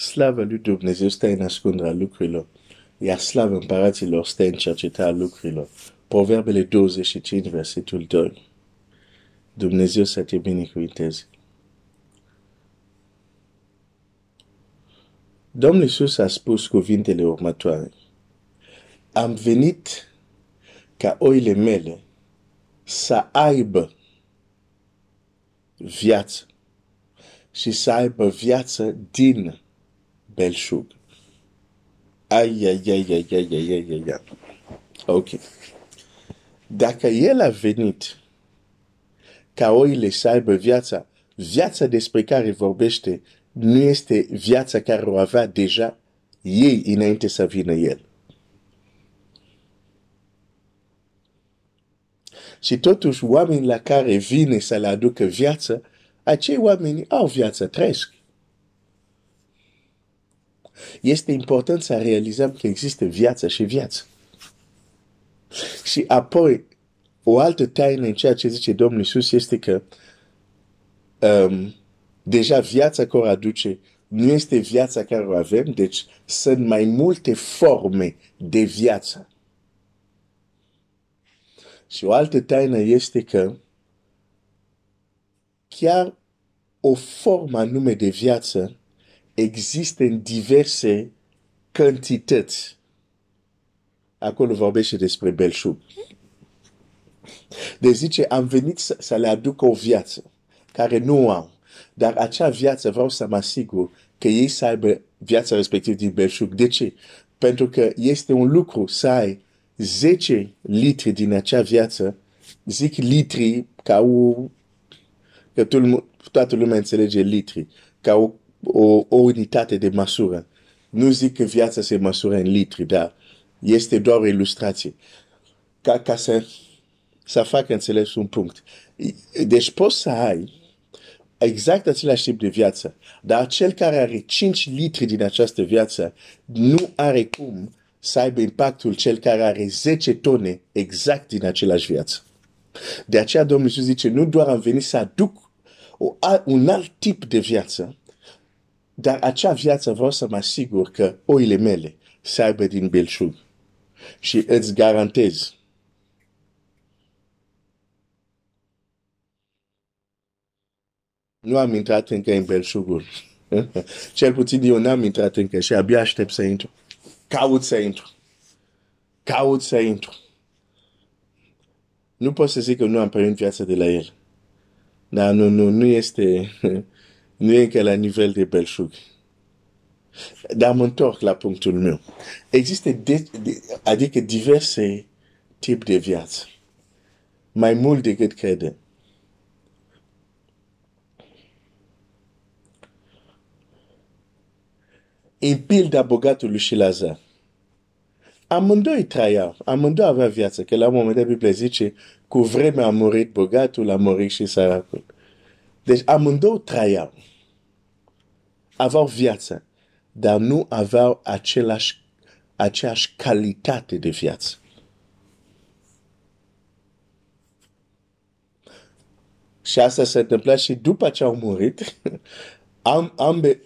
Slavă lui Dumnezeu stă în ascunderea lucrurilor, iar slavă împăraților stă în cercetarea lucrurilor. Proverbele 25, versetul 2. Dumnezeu să te binecuvinteze. Domnul Iisus a spus cuvintele următoare. Am venit ca oile mele să aibă viață și să aibă viață din belșug. Ai, ai, ai, ai, ai, ai, ai, ai, ai. Ok. Dacă el a venit ca oile să aibă viața, viața despre care vorbește nu este viața care o avea deja ei înainte să vină el. Și totuși oamenii la care vine să le aducă viață, acei oameni au viață, trăiesc. Este important să realizăm că există viață și viață. Și apoi, o altă taină în ceea ce zice Domnul Iisus este că um, deja viața care o aduce nu este viața care o avem, deci sunt mai multe forme de viață. Și o altă taină este că chiar o formă anume de viață există în diverse cantități. Acolo vorbește despre belșug. Deci zice, am venit să, să le aduc o viață care nu au. Dar acea viață vreau să mă asigur că ei să aibă viața respectivă din belșug. De ce? Pentru că este un lucru să ai 10 litri din acea viață, zic litri ca o, că toată lumea înțelege litri, ca o, o, o unitate de măsură. Nu zic că viața se măsură în litri, dar este doar o ilustrație. Ca, ca să, să fac înțeles un punct. Deci poți să ai exact același tip de viață, dar cel care are 5 litri din această viață nu are cum să aibă impactul cel care are 10 tone exact din același viață. De aceea Domnul Iisus zice, nu doar am venit să aduc o, un alt tip de viață, dar acea viață vreau să mă asigur că oile mele să aibă din belșug. Și îți garantez nu am intrat încă în belșugul. Cel puțin eu n-am intrat încă și abia aștept să intru. Caut să intru. Caut să intru. Nu pot să zic că nu am primit viața de la el. Dar nu, nu, nu este, nu e încă la nivel de belșug. Dar mă întorc la punctul meu. Există, de, de, adică diverse tip de viață. Mai mult decât credem. în pilda bogatului și Lazar. Amândoi trăiau, amândoi avea viață, că la un moment dat Biblia zice, cu vremea a murit bogatul, a murit și săracul. Deci amândoi trăiau, aveau viață, dar nu aveau același, aceeași calitate de viață. Și asta se întâmpla și după ce au murit, am, ambe,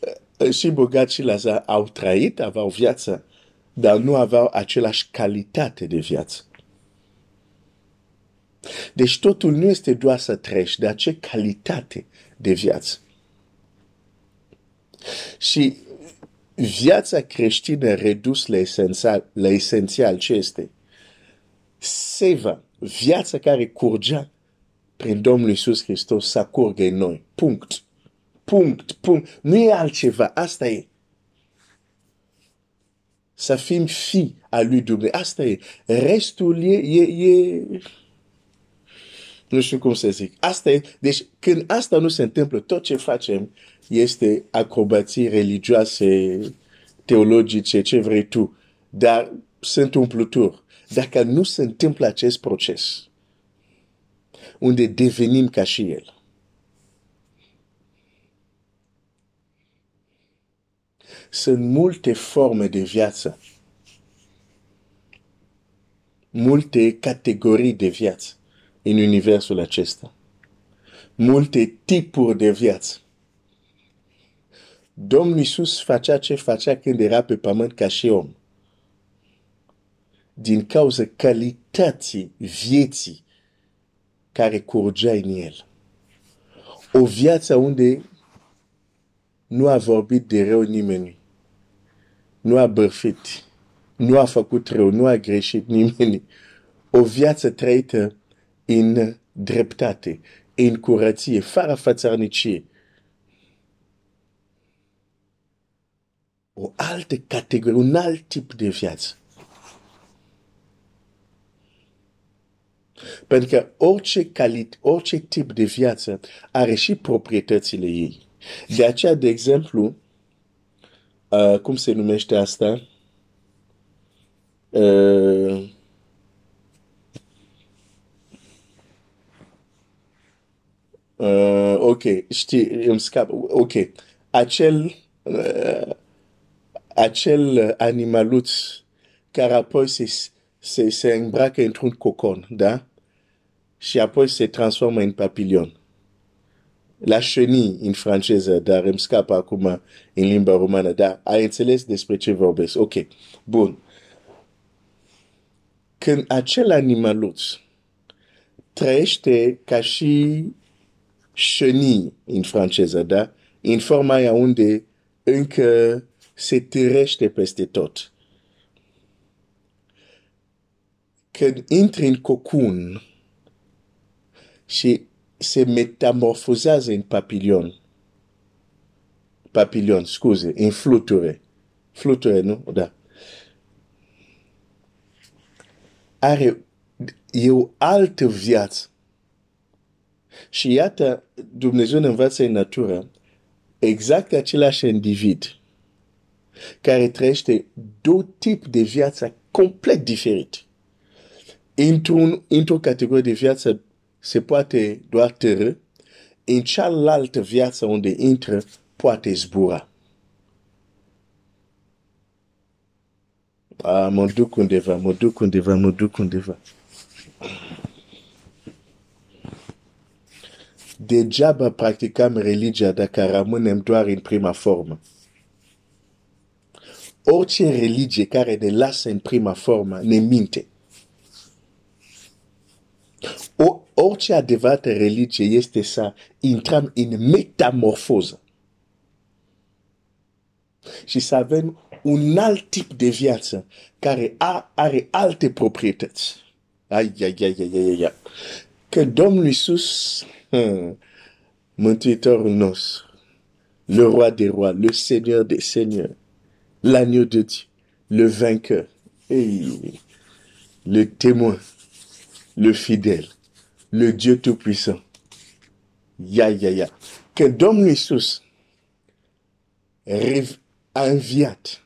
și bogat și Lazar au trăit, aveau viață, dar nu aveau același calitate de viață. Deci totul nu este doar să treci, dar ce calitate de viață. Și viața creștină redus la esențial, la esențial ce este? Seva, viața care curgea prin Domnul Iisus Hristos să curgă în noi. Punct. Punct, punct. Nu e altceva. Asta e. Să fim fi a lui Dumnezeu. Asta e. Restul e, e, e... Nu știu cum să zic. Asta e. Deci când asta nu se întâmplă, tot ce facem este acrobații religioase, teologice, ce vrei tu. Dar sunt umpluturi. Dacă nu se întâmplă acest proces, unde devenim ca și el, Sunt multe forme de viață. Multe categorii de viață în universul acesta. Multe tipuri de viață. Domnul Iisus facea ce facea când era pe pământ ca și om. Din cauza calității vieții care curgea în el. O viață unde nu a vorbit de rău nimeni. Nu a bărfit. Nu a făcut rău. Nu a greșit nimeni. O viață trăită în dreptate, în curăție, fără fățărnicie. O altă categorie, un alt tip de viață. Pentru că orice, calit, orice tip de viață are și proprietățile ei. De aceea, de exemplu, uh, cum se numește asta? Uh, uh, ok, știi, îmi scap. Ok, acel, uh, acel animaluț care apoi se, se, se îmbracă într-un cocon, da? Și apoi se transformă în papilion la chenille în franceză, dar îmi scapă acum în limba romană, dar ai înțeles despre ce vorbesc. Ok, bun. Când acel animaluț trăiește ca și chenille în franceză, da? În forma aia unde încă se târește peste tot. Când intri în cocun și se metamorfosează în papilion. Papilion, scuze, în fluture. Fluture, nu? Da. Are, e o altă viață. Și iată, Dumnezeu ne învață în natură exact același individ care trăiește două tip de viață complet diferit. Într-o într categorie de viață se poate doar târâ, în cealaltă viață unde intră, poate zbura. A, mă duc undeva, mă duc undeva, mă duc undeva. Degeaba practicăm religia dacă rămânem doar în prima formă. Orice religie care ne lasă în prima formă ne minte. O, orice adevărată religie este să intrăm în metamorfoză. Și să avem un alt tip de viață care are alte proprietăți. Ai, ai, ai, ai, ai, ai. Că Domnul Iisus, hmm, Mântuitorul nostru, le roi des rois, le seigneur des seigneurs, l'agneau de Dieu, le vainqueur, hey, le témoin, le fidèle, le Dieu Tout-Puissant. Ya, ya, ya. Că Domnul Iisus a înviat.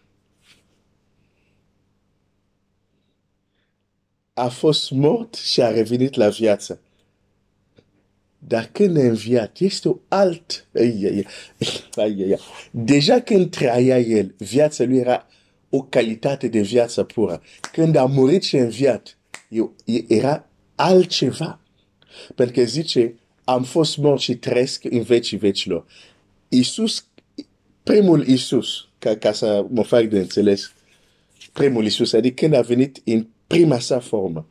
A fost mort și a revenit la viață. Dar când a înviat, este o alt... Ai, ai, ai, ai, ai. Deja când trăia el, viața lui era o calitate de viață pură. Când a murit și a înviat, era altceva. Pentru că zice, am fost mort și trăiesc în vecii vecilor. Iisus, primul Iisus, ca, ca să mă fac de înțeles, primul Iisus, adică când a venit în prima sa formă,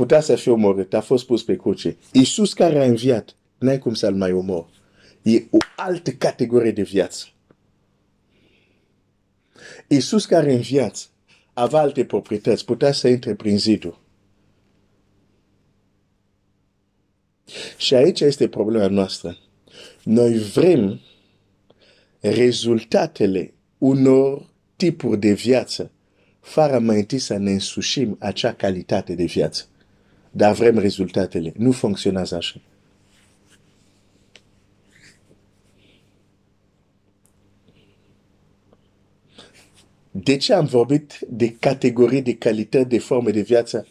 putea să fie omorât, a fost pus pe cruce. Iisus care a înviat, n-ai cum să-l mai omor. E o altă categorie de viață. Iisus care a înviat, avea alte proprietăți, putea să intre prin zidul. Și aici este problema noastră. Noi vrem rezultatele unor tipuri de viață, fără mai întâi să ne însușim acea calitate de viață. Dar vrem rezultatele. Nu funcționează așa. De ce am vorbit de categorii, de calități, de forme de viață?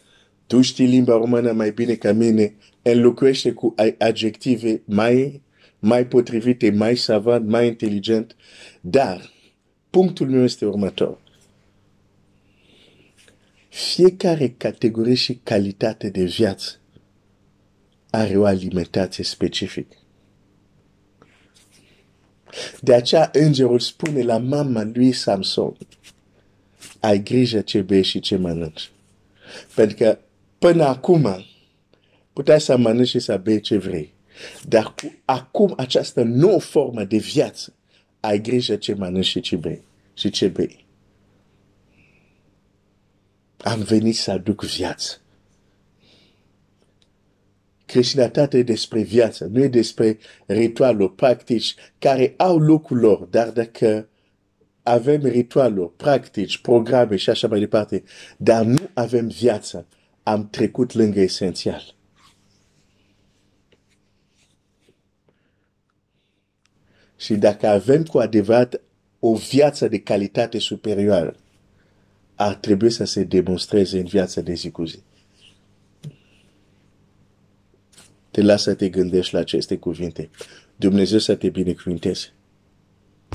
Tu știi limba română mai bine ca mine înlocuiește cu adjective mai, mai potrivite, mai savant, mai inteligent. Dar punctul meu este următor. Fiecare categorie și calitate de viață are o alimentație specifică. De aceea îngerul spune la mama lui Samson, ai grijă ce bei și ce mănânci. Pentru că până acum puteai să mănânci și să bei ce vrei. Dar cu, acum această nouă formă de viață, ai grijă ce mănânci și ce bei. Și ce bei. Am venit să aduc viață. Creștinătatea e despre viață, nu e despre ritualuri, practici, care au locul lor, dar dacă avem ritualuri, practici, programe și așa mai departe, dar nu avem viață, am trecut lângă esențial. Și dacă avem cu adevărat o viață de calitate superioară, ar trebui să se demonstreze în viața de zi cu zi. Te las să te gândești la aceste cuvinte. Dumnezeu să te binecuvinteze.